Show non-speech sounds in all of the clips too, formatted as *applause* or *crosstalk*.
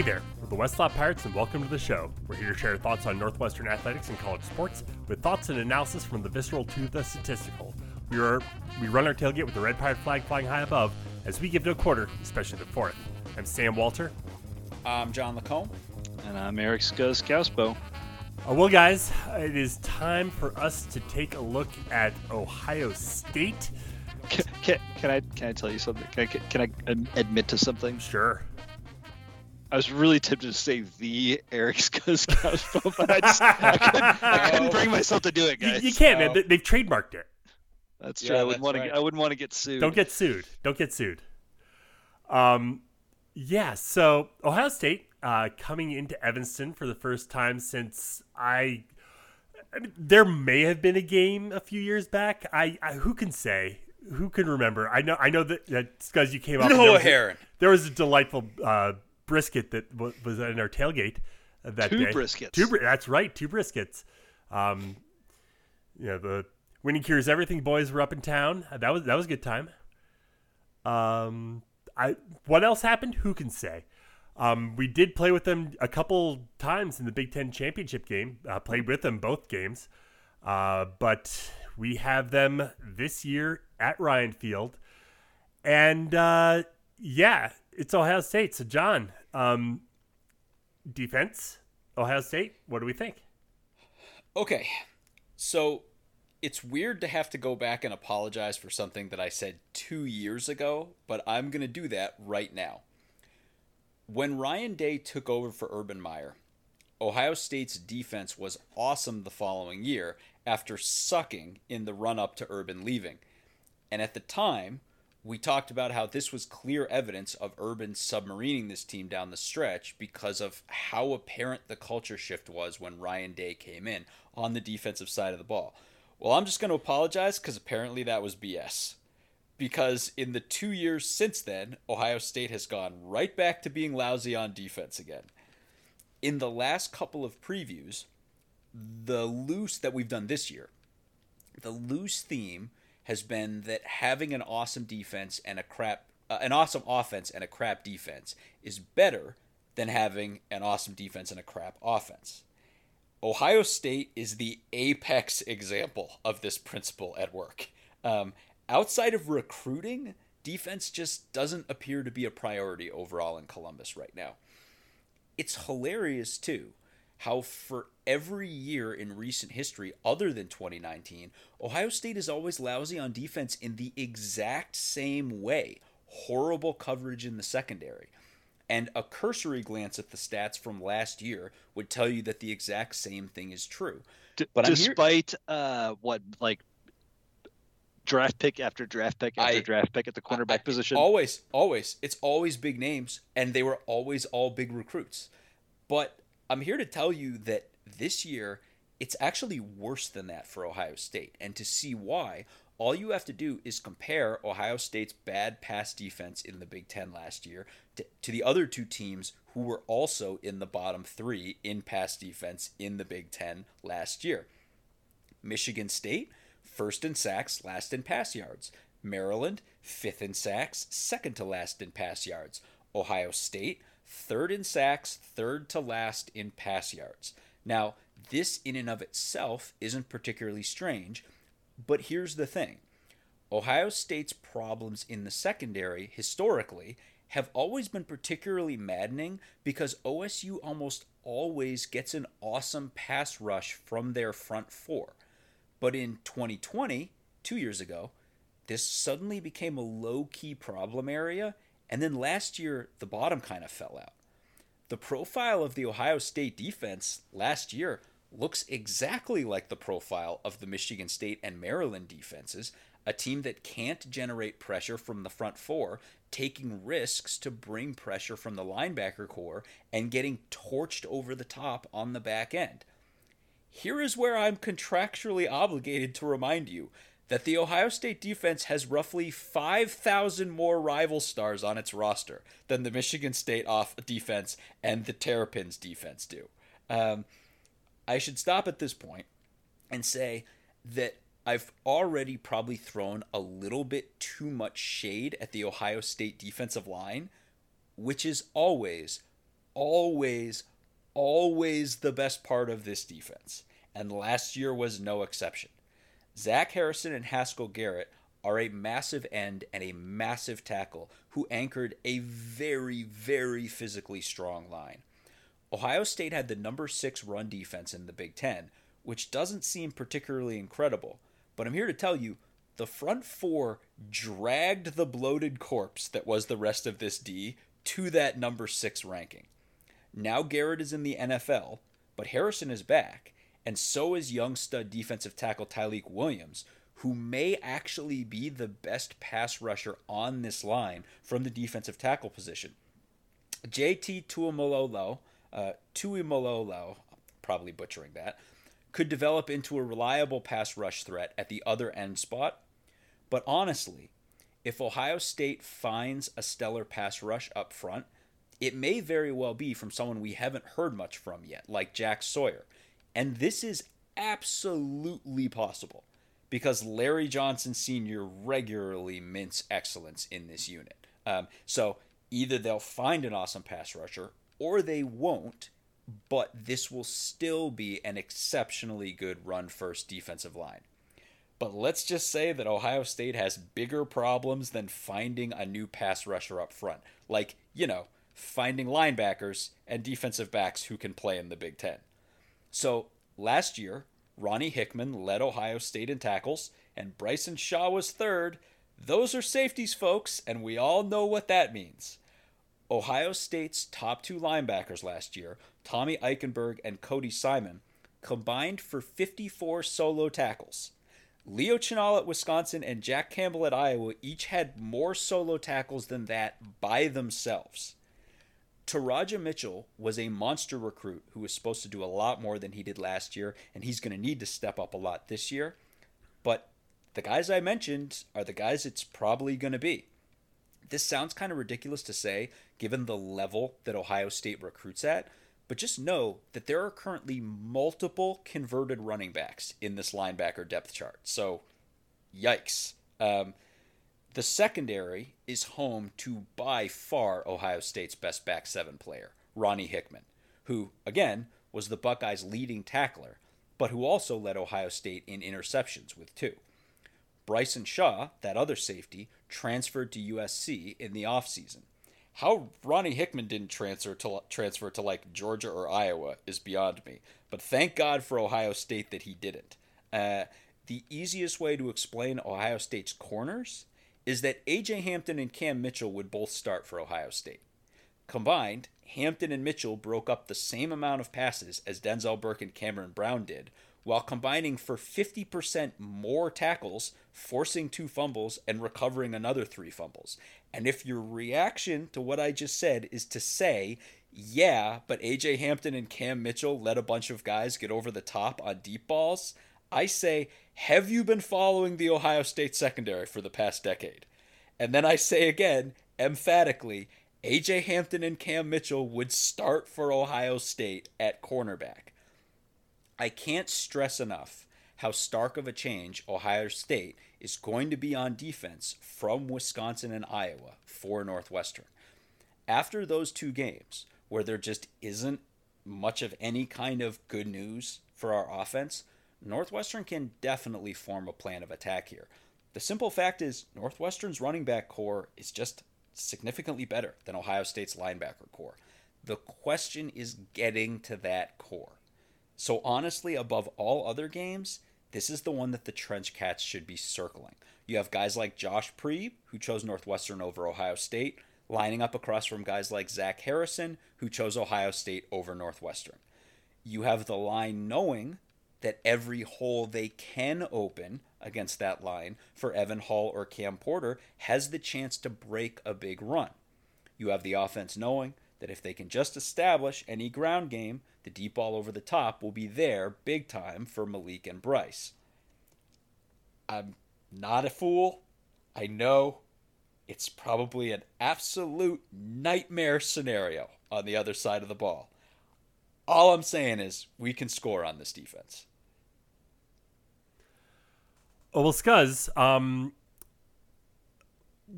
Hey there, we're the West Lot Pirates and welcome to the show. We're here to share thoughts on Northwestern athletics and college sports with thoughts and analysis from the visceral to the statistical. We, are, we run our tailgate with the red pirate flag flying high above as we give it a quarter, especially the fourth. I'm Sam Walter. I'm John Lacombe. And I'm Eric Skoskauspo. Uh, well, guys, it is time for us to take a look at Ohio State. Can, can, can I can I tell you something? Can I, can I admit to something? Sure. I was really tempted to say the Eric *laughs* Skoskauspo, but I, just, I, *laughs* couldn't, I couldn't bring myself to do it, guys. You, you can't, man. They've trademarked it. That's true. Yeah, I wouldn't want right. to. I wouldn't want to get sued. Don't get sued. Don't get sued. Um, yeah. So Ohio State uh, coming into Evanston for the first time since I. I mean, there may have been a game a few years back. I, I who can say? Who can remember? I know. I know that because you came up. Noah Herron. There was a delightful uh, brisket that w- was in our tailgate that two day. briskets. Two. That's right. Two briskets. Um, you know the Winning Cures Everything boys were up in town. That was that was a good time. Um, I what else happened? Who can say? Um, we did play with them a couple times in the Big Ten championship game. Uh, played with them both games, uh, but we have them this year at Ryan Field, and uh, yeah, it's Ohio State. So John, um, defense, Ohio State. What do we think? Okay, so it's weird to have to go back and apologize for something that I said two years ago, but I'm going to do that right now. When Ryan Day took over for Urban Meyer, Ohio State's defense was awesome the following year after sucking in the run up to Urban leaving. And at the time, we talked about how this was clear evidence of Urban submarining this team down the stretch because of how apparent the culture shift was when Ryan Day came in on the defensive side of the ball. Well, I'm just going to apologize because apparently that was BS. Because in the two years since then, Ohio State has gone right back to being lousy on defense again. In the last couple of previews, the loose that we've done this year, the loose theme has been that having an awesome defense and a crap, uh, an awesome offense and a crap defense is better than having an awesome defense and a crap offense. Ohio State is the apex example of this principle at work. Um, outside of recruiting, defense just doesn't appear to be a priority overall in Columbus right now. It's hilarious, too, how for every year in recent history, other than 2019, Ohio State is always lousy on defense in the exact same way horrible coverage in the secondary. And a cursory glance at the stats from last year would tell you that the exact same thing is true. But despite here... uh, what like draft pick after draft pick after I, draft pick at the cornerback I, position, always, always, it's always big names, and they were always all big recruits. But I'm here to tell you that this year it's actually worse than that for Ohio State, and to see why, all you have to do is compare Ohio State's bad pass defense in the Big Ten last year to, to, the other two teams who were also in the bottom three in pass defense in the Big Ten last year. Michigan State, first in sacks, last in pass yards. Maryland, fifth in sacks, second to last in pass yards. Ohio State, third in sacks, third to last in pass yards. Now, this in and of itself isn't particularly strange but here's the thing Ohio State's problems in the secondary, historically, have always been particularly maddening because OSU almost always gets an awesome pass rush from their front four. But in 2020, two years ago, this suddenly became a low key problem area, and then last year, the bottom kind of fell out. The profile of the Ohio State defense last year looks exactly like the profile of the Michigan State and Maryland defenses, a team that can't generate pressure from the front four, taking risks to bring pressure from the linebacker core, and getting torched over the top on the back end. Here is where I'm contractually obligated to remind you that the Ohio State defense has roughly 5,000 more rival stars on its roster than the Michigan State off defense and the Terrapins defense do. Um, I should stop at this point and say that I've already probably thrown a little bit too much shade at the Ohio State defensive line, which is always, always, always the best part of this defense, and last year was no exception. Zach Harrison and Haskell Garrett are a massive end and a massive tackle who anchored a very, very physically strong line. Ohio State had the number six run defense in the Big Ten, which doesn't seem particularly incredible, but I'm here to tell you the front four dragged the bloated corpse that was the rest of this D to that number six ranking. Now Garrett is in the NFL, but Harrison is back, and so is young stud defensive tackle Tyleik Williams, who may actually be the best pass rusher on this line from the defensive tackle position. JT Tuimoloau, uh, probably butchering that, could develop into a reliable pass rush threat at the other end spot. But honestly, if Ohio State finds a stellar pass rush up front, it may very well be from someone we haven't heard much from yet, like Jack Sawyer. And this is absolutely possible because Larry Johnson Sr. regularly mints excellence in this unit. Um, so either they'll find an awesome pass rusher or they won't, but this will still be an exceptionally good run first defensive line. But let's just say that Ohio State has bigger problems than finding a new pass rusher up front. Like, you know, finding linebackers and defensive backs who can play in the Big Ten. So last year, Ronnie Hickman led Ohio State in tackles, and Bryson Shaw was third. Those are safeties, folks, and we all know what that means. Ohio State's top two linebackers last year, Tommy Eichenberg and Cody Simon, combined for 54 solo tackles. Leo Chenal at Wisconsin and Jack Campbell at Iowa each had more solo tackles than that by themselves. Teradja Mitchell was a monster recruit who was supposed to do a lot more than he did last year, and he's going to need to step up a lot this year. But the guys I mentioned are the guys it's probably going to be. This sounds kind of ridiculous to say, given the level that Ohio State recruits at, but just know that there are currently multiple converted running backs in this linebacker depth chart. So, yikes. Um, the secondary is home to by far Ohio State's best back seven player, Ronnie Hickman, who, again, was the Buckeyes' leading tackler, but who also led Ohio State in interceptions with two. Bryson Shaw, that other safety, transferred to USC in the offseason. How Ronnie Hickman didn't transfer to transfer to like Georgia or Iowa is beyond me. But thank God for Ohio State that he didn't. Uh, the easiest way to explain Ohio State's corners is that AJ Hampton and Cam Mitchell would both start for Ohio State. Combined, Hampton and Mitchell broke up the same amount of passes as Denzel Burke and Cameron Brown did, while combining for 50% more tackles, forcing two fumbles, and recovering another three fumbles. And if your reaction to what I just said is to say, yeah, but AJ Hampton and Cam Mitchell let a bunch of guys get over the top on deep balls, I say, have you been following the Ohio State secondary for the past decade? And then I say again, emphatically, AJ Hampton and Cam Mitchell would start for Ohio State at cornerback. I can't stress enough how stark of a change Ohio State is going to be on defense from Wisconsin and Iowa for Northwestern. After those two games, where there just isn't much of any kind of good news for our offense, Northwestern can definitely form a plan of attack here. The simple fact is, Northwestern's running back core is just significantly better than Ohio State's linebacker core. The question is getting to that core. So, honestly, above all other games, this is the one that the Trench Cats should be circling. You have guys like Josh Priebe, who chose Northwestern over Ohio State, lining up across from guys like Zach Harrison, who chose Ohio State over Northwestern. You have the line knowing that every hole they can open against that line for Evan Hull or Cam Porter has the chance to break a big run. You have the offense knowing that if they can just establish any ground game, the deep ball over the top will be there big time for Malik and Bryce. I'm not a fool. I know it's probably an absolute nightmare scenario on the other side of the ball. All I'm saying is we can score on this defense. Oh well, Scuzz, um,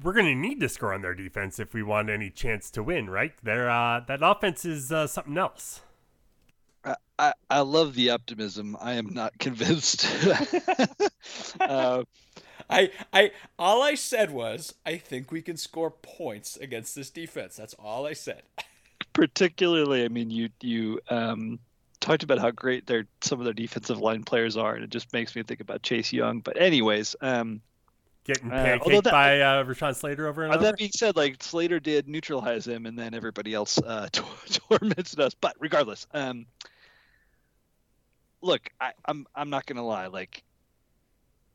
we're going to need to score on their defense if we want any chance to win, right? Their uh, that offense is uh, something else. I, I, I love the optimism. I am not *laughs* convinced. *laughs* uh, I I all I said was I think we can score points against this defense. That's all I said. *laughs* particularly, I mean, you you um, talked about how great their some of their defensive line players are, and it just makes me think about Chase Young. But anyways, um, Getting Uh, pancaked although that- by uh, Rashawn Slater over and Uh, over. that being said, like Slater did neutralize him, and then everybody else uh, *laughs* tor- tormented us. But regardless, um, look, I, I'm I'm not gonna lie. Like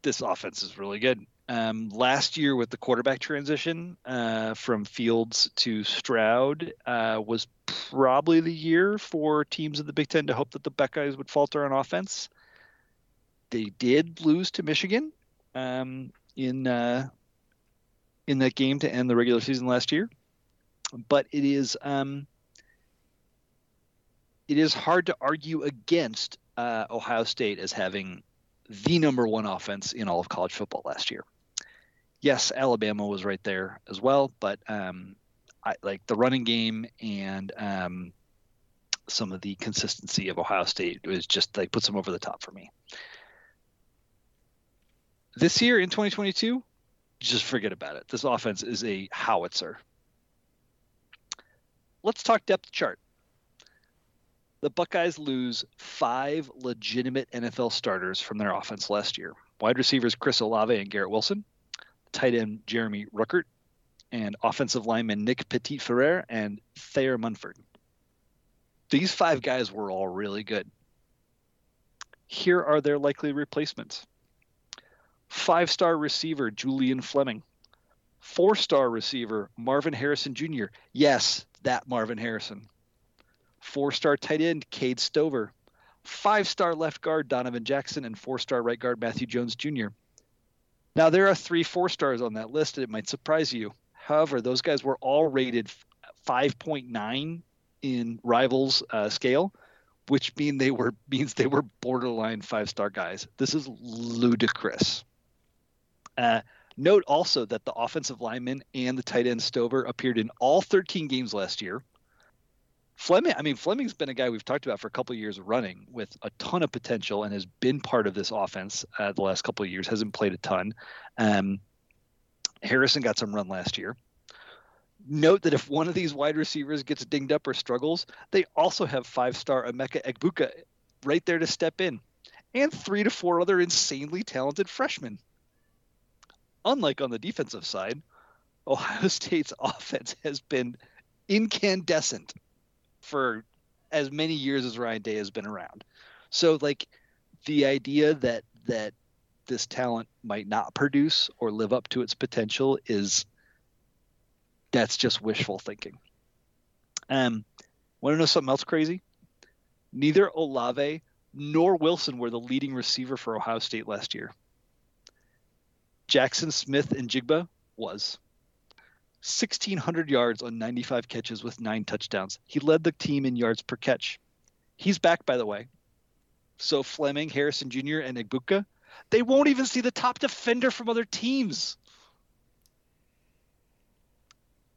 this offense is really good. Um, last year with the quarterback transition uh, from Fields to Stroud uh, was probably the year for teams in the Big Ten to hope that the Buckeyes would falter on offense. They did lose to Michigan um, in uh, in that game to end the regular season last year. But it is um, it is hard to argue against uh, Ohio State as having the number one offense in all of college football last year. Yes, Alabama was right there as well, but um, I like the running game and um, some of the consistency of Ohio State was just like puts them over the top for me. This year in 2022, just forget about it. This offense is a howitzer. Let's talk depth chart. The Buckeyes lose five legitimate NFL starters from their offense last year. Wide receivers Chris Olave and Garrett Wilson, tight end Jeremy Ruckert, and offensive lineman Nick Petit-Frere and Thayer Munford. These five guys were all really good. Here are their likely replacements five star receiver Julian Fleming, four star receiver Marvin Harrison Jr. Yes, that Marvin Harrison. Four star tight end Cade Stover, five star left guard Donovan Jackson, and four star right guard Matthew Jones Jr. Now, there are three four stars on that list, it might surprise you. However, those guys were all rated 5.9 in rivals uh, scale, which mean they were *laughs* means they were borderline five star guys. This is ludicrous. Uh, note also that the offensive lineman and the tight end Stover appeared in all 13 games last year. Fleming, I mean, Fleming's been a guy we've talked about for a couple years running with a ton of potential and has been part of this offense uh, the last couple of years. Hasn't played a ton. Um, Harrison got some run last year. Note that if one of these wide receivers gets dinged up or struggles, they also have five-star Emeka Egbuka right there to step in, and three to four other insanely talented freshmen. Unlike on the defensive side, Ohio *laughs* State's offense has been incandescent for as many years as Ryan Day has been around. So like the idea that that this talent might not produce or live up to its potential is that's just wishful thinking. Um want to know something else crazy? Neither Olave nor Wilson were the leading receiver for Ohio State last year. Jaxon Smith-Njigba was 1,600 yards on 95 catches with nine touchdowns. He led the team in yards per catch. He's back, by the way. So Fleming, Harrison Jr., and Egbuka, they won't even see the top defender from other teams.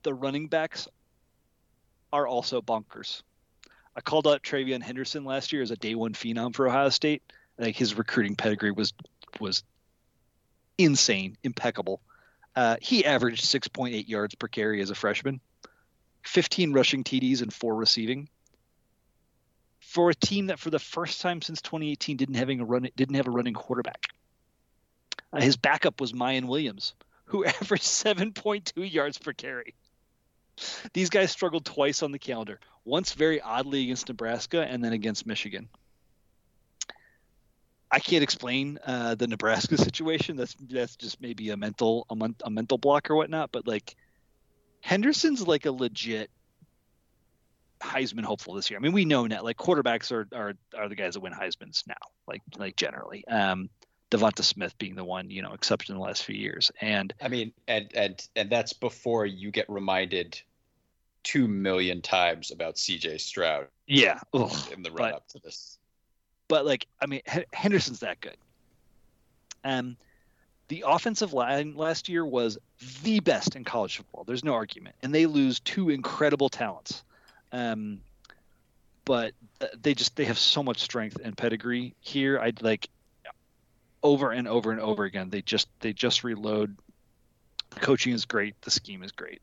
The running backs are also bonkers. I called out TreVeyon Henderson last year as a day one phenom for Ohio State. Like his recruiting pedigree was was insane, impeccable. Uh, he averaged 6.8 yards per carry as a freshman, 15 rushing TDs and four receiving. For a team that, for the first time since 2018, didn't having a run didn't have a running quarterback. Uh, his backup was Miyan Williams, who *laughs* averaged 7.2 yards per carry. These guys struggled twice on the calendar. Once very oddly against Nebraska, and then against Michigan. I can't explain uh, the Nebraska *laughs* situation. That's that's just maybe a mental a, mon- a mental block or whatnot. But like Henderson's like a legit Heisman hopeful this year. I mean, we know now like quarterbacks are are are the guys that win Heisman's now. Like like generally, um, DeVonta Smith being the one you know exception in the last few years. And I mean, and and and that's before you get reminded two million times about C.J. Stroud yeah, ugh, in the but- run up to this. But like I mean Henderson's that good. Um, the offensive line last year was the best in college football. There's no argument, and they lose two incredible talents. Um, but they just they have so much strength and pedigree here. I'd like over and over and over again. They just they just reload. The coaching is great. The scheme is great.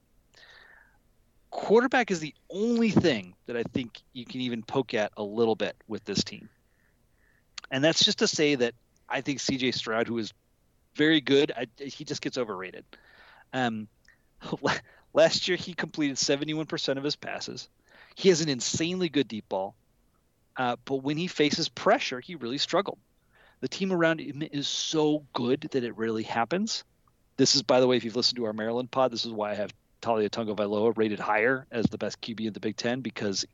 Quarterback is the only thing that I think you can even poke at a little bit with this team. And that's just to say that I think CJ Stroud, who is very good, I, he just gets overrated. Um, *laughs* last year, he completed 71% of his passes. He has an insanely good deep ball. Uh, but when he faces pressure, he really struggled. The team around him is so good that it rarely happens. This is, by the way, if you've listened to our Maryland pod, this is why I have Taulia Tagovailoa rated higher as the best QB in the Big Ten because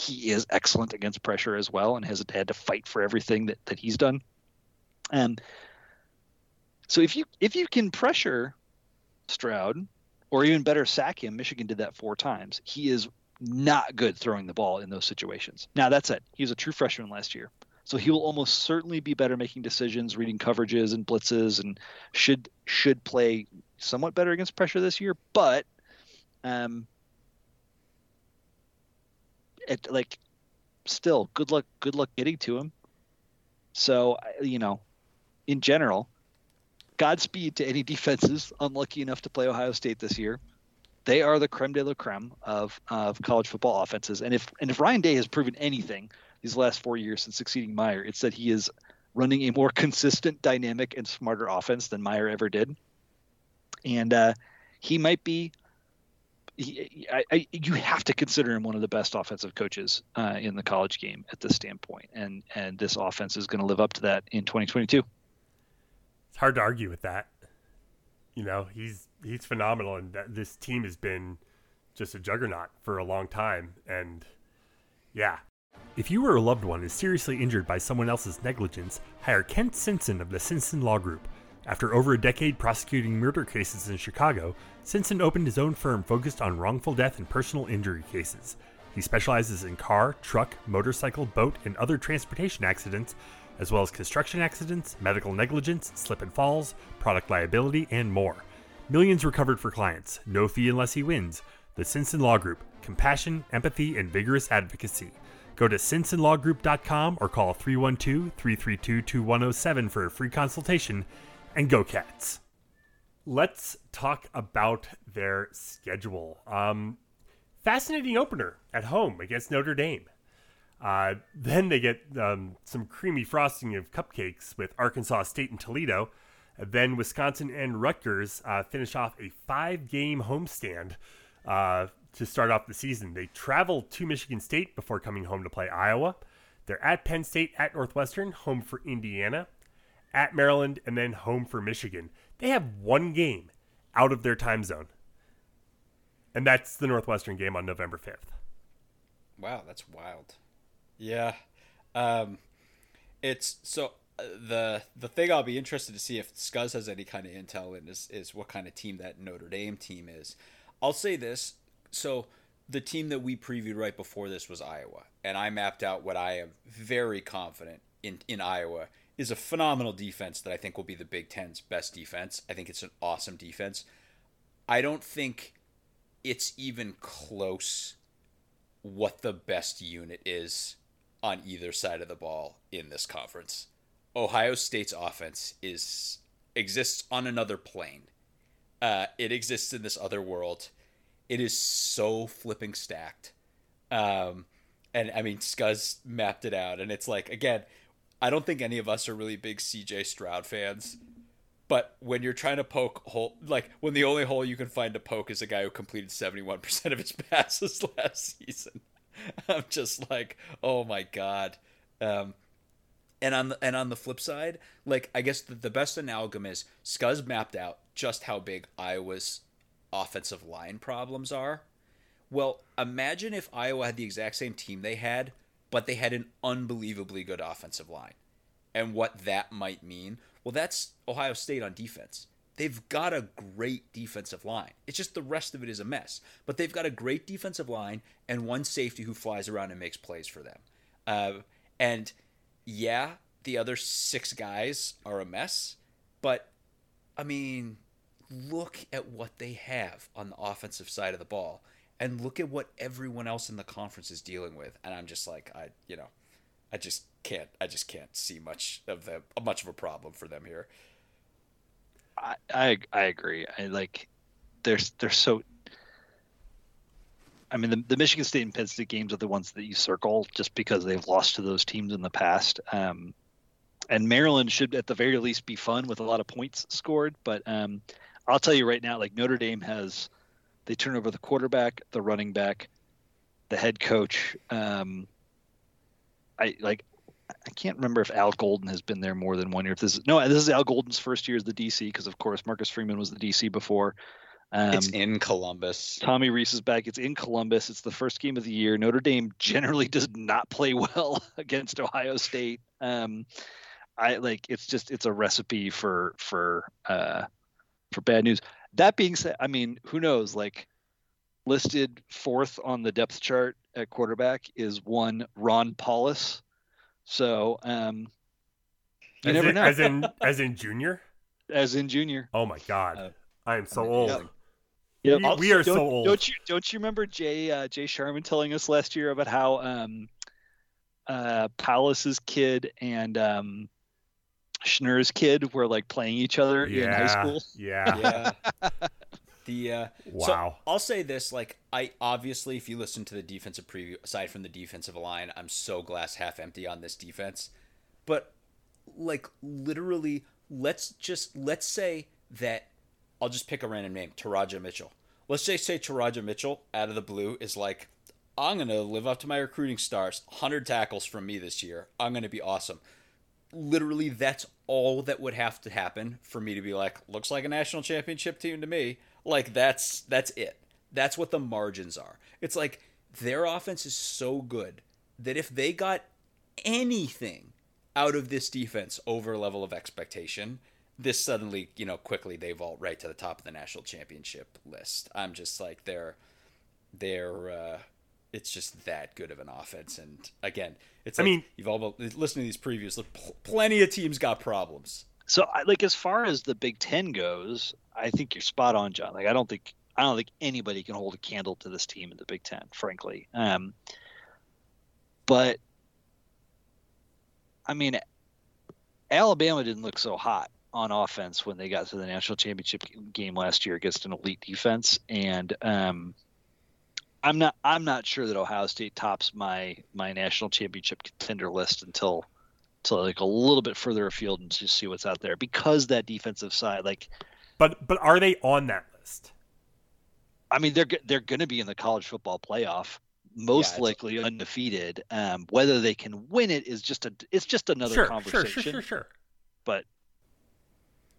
he is excellent against pressure as well and has had to fight for everything that, that he's done. And so if you if you can pressure Stroud or even better sack him, Michigan did that four times. He is not good throwing the ball in those situations. Now that's it. He was a true freshman last year. So he will almost certainly be better making decisions, reading coverages and blitzes, and should should play somewhat better against pressure this year. But um, it like still good luck good luck getting to him. So you know, in general, Godspeed to any *laughs* defenses unlucky enough to play Ohio State this year. They are the creme de la creme of of college football offenses, and if and if Ryan Day has proven anything these last four years since succeeding Meyer, it's that he is running a more consistent, dynamic, and smarter offense than Meyer ever did. And uh, he might be. He, I, I, you have to consider him one of the best offensive coaches uh, in the college game at this standpoint, and and this offense is going to live up to that in 2022. It's hard to argue with that. You know, he's he's phenomenal, and this team has been just a juggernaut for a long time. And yeah, if you or a loved one is seriously injured by someone else's negligence, hire Kent Simpson of the Simpson Law Group. After over a decade prosecuting murder cases in Chicago, Simpson opened his own firm focused on wrongful death and personal injury cases. He specializes in car, truck, motorcycle, boat, and other transportation accidents, as well as construction accidents, medical negligence, slip and falls, product liability, and more. Millions recovered for clients, no fee unless he wins. The Simpson Law Group compassion, empathy, and vigorous advocacy. Go to simpsonlawgroup.com or call 312 332 2107 for a free consultation and go cats. Let's talk about their schedule. Um, fascinating opener at home against Notre Dame. Uh, then they get um, some creamy frosting of cupcakes with Arkansas State and Toledo. Then Wisconsin and Rutgers uh, finish off a five game homestand uh, to start off the season. They travel to Michigan State before coming home to play Iowa. They're at Penn State, at Northwestern, home for Indiana, at Maryland, and then home for Michigan. They have one game out of their time zone. And that's the Northwestern game on November 5th. Wow, that's wild. Yeah. Um, it's so uh, the the thing I'll be interested to see if Scuzz has any kind of intel in is, is what kind of team that Notre Dame team is. I'll say this so the team that we previewed right before this was Iowa, and I mapped out what I am very confident in in Iowa is a phenomenal defense that I think will be the Big Ten's best defense. I think it's an awesome defense. I don't think it's even close what the best unit is on either side of the ball in this conference. Ohio State's offense is exists on another plane. Uh, it exists in this other world it is so flipping stacked. Um, and I mean, Scuzz mapped it out, and it's like again, I don't think any of us are really big CJ Stroud fans, but when you're trying to poke hole, like when the only hole you can find to poke is a guy who completed 71% of his *laughs* passes *laughs* last season, *laughs* I'm just like, oh my god. Um, and on the and on the flip side, like I guess the, the best amalgam is Scuzz mapped out just how big Iowa's offensive line problems are. Well, imagine if Iowa had the exact same team they had, but they had an unbelievably good offensive line. And what that might mean. Well, that's Ohio State on defense. They've got a great defensive line. It's just the rest of it is a mess. But they've got a great defensive line and one safety who flies around and makes plays for them. Uh, and yeah, the other six guys are a mess, but I mean, look at what they have on the offensive side of the ball, and look at what everyone else in the conference is dealing with. And I'm just like, I, you know, I just can't, I just can't see much of the much of a problem for them here. I I, I agree. I like there's they're so. I mean, the, the Michigan State and Penn State games are the ones that you circle just because they've lost to those teams in the past. Um, and Maryland should at the very least be fun with a lot of points scored. But um, I'll tell you right now, like Notre Dame has, they turn over the quarterback, the running back, the head coach. Um, I like, I can't remember if Al Golden has been there more than one year. If this is no, this is Al Golden's first year as the DC because of course Marcus Freeman was the DC before. Um, it's in Columbus. Tommy Rees is back. It's in Columbus. It's the first game of the year. Notre Dame generally *laughs* does not play well *laughs* against Ohio State. Um, I like it's just it's a recipe for for uh, for bad news. That being said, I mean, who knows? Like listed fourth on the depth chart at quarterback is one Ron Powlus. So um, you as never in, know. As in *laughs* as in junior. As in junior. Oh my god, uh, I am so old. Yeah, we, we are so old. Don't you don't you remember Jay uh, Jay Sharman telling us last year about how um, uh, Powlus's kid and um, Schnurr's kid were like playing each other yeah, in high school? Yeah. Yeah. *laughs* the uh, wow. So I'll say this: like, I obviously, if you listen to the defensive preview, aside from the defensive line, I'm so glass half empty on this defense. But like, literally, let's just let's say that I'll just pick a random name, Teradja Mitchell. Let's say say Teradja Mitchell out of the blue is like, I'm gonna live up to my recruiting stars. 100 tackles from me this year. I'm gonna be awesome. Literally, that's all that would have to happen for me to be like, looks like a national championship team to me. Like that's that's it. That's what the margins are. It's like their offense is so good that if they got anything out of this defense over level of expectation, this suddenly, you know, quickly they vault right to the top of the national championship list. I'm just like they're they're uh it's just that good of an offense and again, it's like, I mean, you've all listened to these previews, look, pl- plenty of teams got problems. So like as far as the Big 10 goes, I think you're spot on, John. Like I don't think I don't think anybody can hold a candle to this team in the Big Ten, frankly. Um, but I mean, Alabama didn't look so hot on offense when they got to the national championship game last year against an elite defense, and um, I'm not I'm not sure that Ohio State tops my my national championship contender list until until like a little bit further afield and just see what's out there because that defensive side like. But but are they on that list? I mean, they're they're going to be in the college football playoff most yeah, likely undefeated. Um, whether they can win it is just a it's just another sure, conversation. Sure, sure, sure, sure. But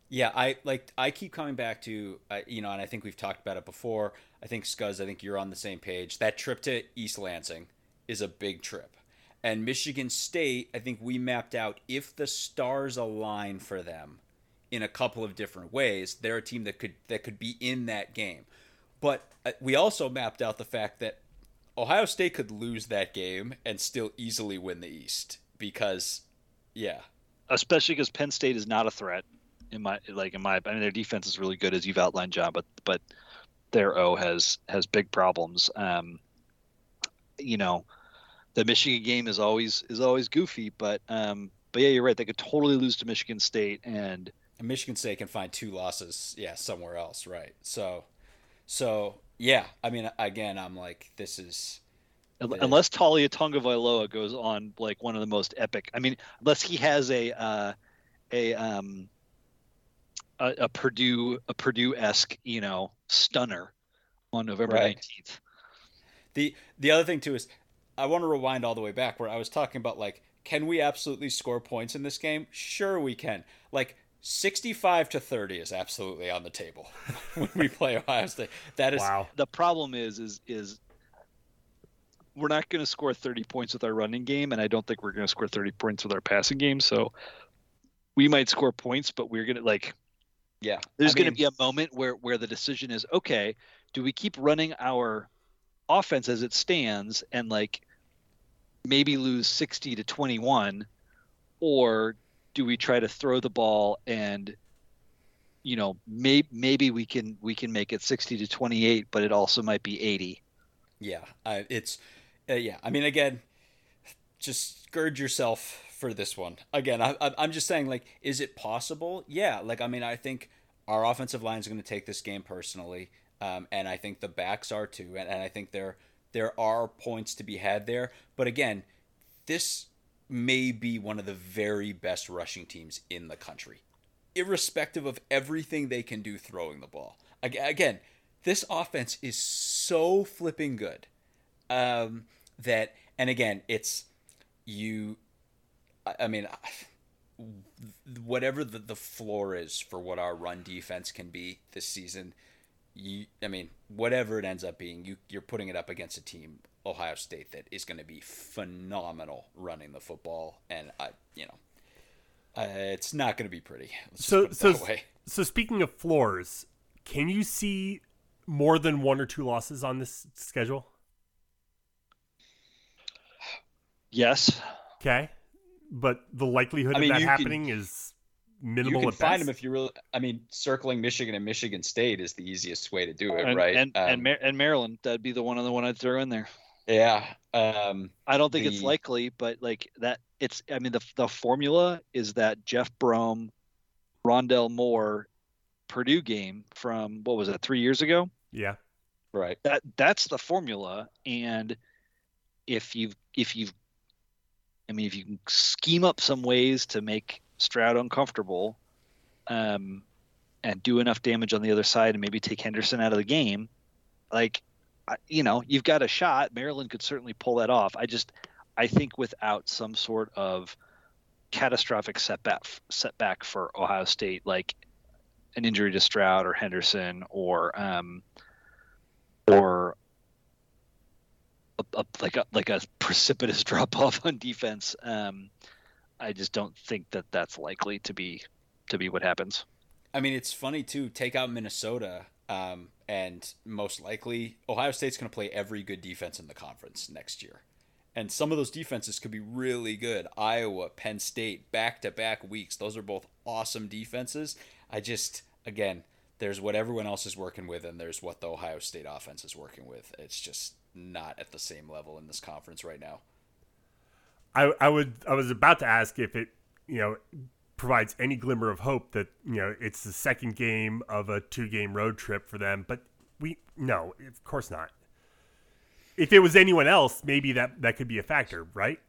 yeah, I like I keep coming back to uh, you know, and I think we've talked about it before. I think Scuzz, I think you're on the same page. That trip to East Lansing is a big trip. And Michigan State, I think we mapped out if the stars align for them in a couple of different ways, they're a team that could that could be in that game. But uh, we also mapped out the fact that Ohio State could lose that game and still easily win the East because yeah, especially because Penn State is not a threat in my like in my I mean their defense is really good as you've outlined, John, but but their O has has big problems. Um, you know, the Michigan game is always is always goofy, but um, but yeah, you're right. They could totally lose to Michigan State, and, and Michigan State can find two losses, yeah, somewhere else, right? So, so yeah, I mean, again, I'm like, this is unless Taulia Tagovailoa goes on like one of the most epic. I mean, unless he has a uh, a um, a, a Purdue a Purdue esque you know stunner on November nineteenth. The the other thing too is I want to rewind all the way back where I was talking about like can we absolutely score points in this game? Sure we can. Like 65 to 30 is absolutely on the table *laughs* when we play Ohio State. That is wow. the problem is is is we're not going to score 30 points with our running game and I don't think we're going to score 30 points with our passing game. So we might score points but we're going to like yeah. There's going to be a moment where where the decision is okay, do we keep running our offense as it stands and like maybe lose 60 to 21 or do we try to throw the ball and you know, may, maybe we can we can make it 60 to 28, but it also might be 80. Yeah, uh, it's uh, yeah. I mean, again, just gird yourself for this one. Again, I, I'm just saying, like, is it possible? Yeah. Like, I mean, I think our offensive line is going to take this game personally, um, and I think the backs are too, and, and I think there there are points to be had there. But again, this may be one of the very best rushing teams in the country, irrespective of everything they can do throwing the ball. Again, this offense is so flipping good um, that, and again, it's you. I mean, whatever the, the floor is for what our run defense can be this season, you, I mean, whatever it ends up being, you you're putting it up against a team Ohio State that is going to be phenomenal running the football, and I, you know, uh, it's not going to be pretty. so, so, so speaking of floors, can you see more than one or two losses on this schedule? Yes. Okay, but the likelihood I mean, of that happening can, is minimal. You can find them if you really. I mean, circling Michigan and Michigan State is the easiest way to do it, and, right? And um, and, Mar- and Maryland, that'd be the one other one I'd throw in there. Yeah. Um, I don't think the... it's likely, but like that, it's. I mean, the the formula is that Jeff Brohm, Rondale Moore, Purdue game from what was it three years ago? Yeah. Right. That that's the formula, and if you've if you've, I mean, if you can scheme up some ways to make Stroud uncomfortable, um, and do enough damage on the other side, and maybe take Henderson out of the game, like you know, you've got a shot. Maryland could certainly pull that off. I just, I think without some sort of catastrophic setback setback for Ohio State, like an injury to Stroud or Henderson or um, or a, a, like a like a precipitous *laughs* drop off on defense. Um, I just don't think that that's likely to be to be what happens. I mean, it's funny too. Take out Minnesota. Um, and most likely Ohio State's going to play every good defense in the conference next year. And some of those defenses could be really good. Iowa, Penn State, back to back weeks. Those are both awesome defenses. I just, again, there's what everyone else is working with, and there's what the Ohio State offense is working with. It's just not at the same level in this conference right now. I, I would I was about to ask if it you know provides any glimmer of hope that you know it's the second game of a two game road trip for them but we no of course not if it was anyone else maybe that that could be a factor right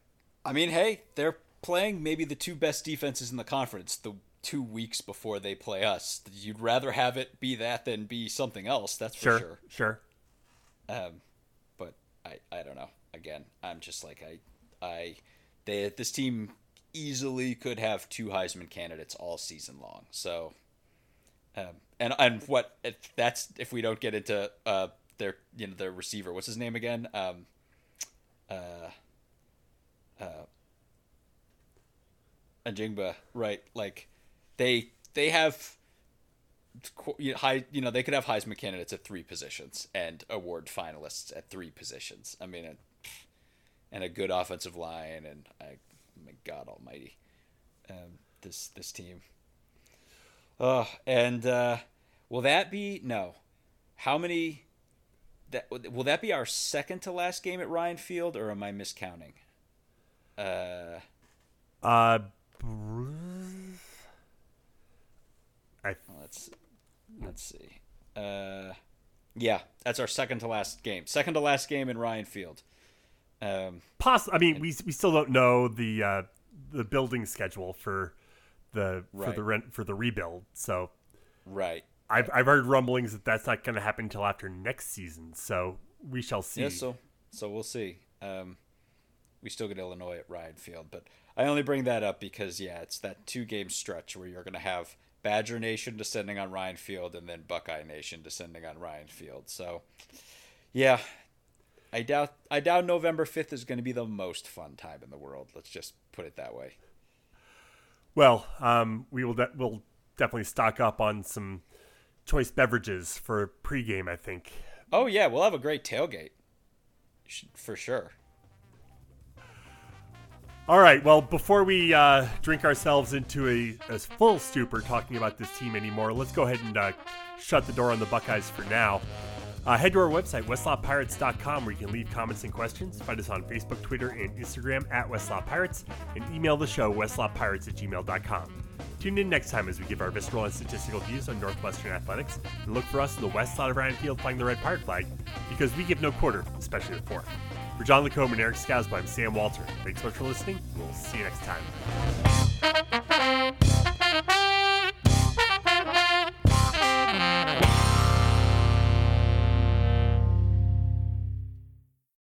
i mean hey they're playing maybe the two best defenses in the conference the two weeks before they play us you'd rather have it be that than be something else that's for sure sure, sure. Um, i i don't know again i'm just like i i they this team easily could have two Heisman candidates all season long. So, um, and and what if that's if we don't get into uh, their you know their receiver, what's his name again? Um, uh, uh, Njigba, right? Like they they have high you know they could have Heisman candidates at three positions and award finalists at three positions. I mean, and a good offensive line and I my God Almighty, um, this this team. Oh, and uh, will that be no? How many? That will that be our second to last game at Ryan Field, or am I miscounting? Uh. Uh. I let's let's see. Uh, yeah, that's our second to last game. Second to last game in Ryan Field. Um, Poss- I mean, we we still don't know the uh, the building schedule for the right. for the rent for the rebuild. So, right. I've I've heard rumblings that that's not going to happen until after next season. So we shall see. Yeah. So so we'll see. Um, we still get Illinois at Ryan Field, but I only bring that up because yeah, it's that two game stretch where you're going to have Badger Nation descending on Ryan Field and then Buckeye Nation descending on Ryan Field. So, yeah, I doubt I doubt November 5th is going to be the most fun time in the world. Let's just put it that way. Well, um, we will de- we'll definitely stock up on some choice beverages for pregame, I think. Oh yeah, we'll have a great tailgate. For sure. All right. Well, before we uh, drink ourselves into a, a full stupor talking about this team anymore, let's go ahead and uh, shut the door on the Buckeyes for now. Uh, head to our website, westlotpirates.com, where you can leave comments and questions. Find us on Facebook, Twitter, and Instagram at West Lot Pirates, and email the show, westlotpirates at gmail.com. Tune in next time as we give our visceral and statistical views on Northwestern athletics, and look for us in the west side of Ryan Field flying the red pirate flag, because we give no quarter, especially the fourth. For John Lacombe and Eric Scousby, I'm Sam Walter. Thanks so much for listening. We'll see you next time.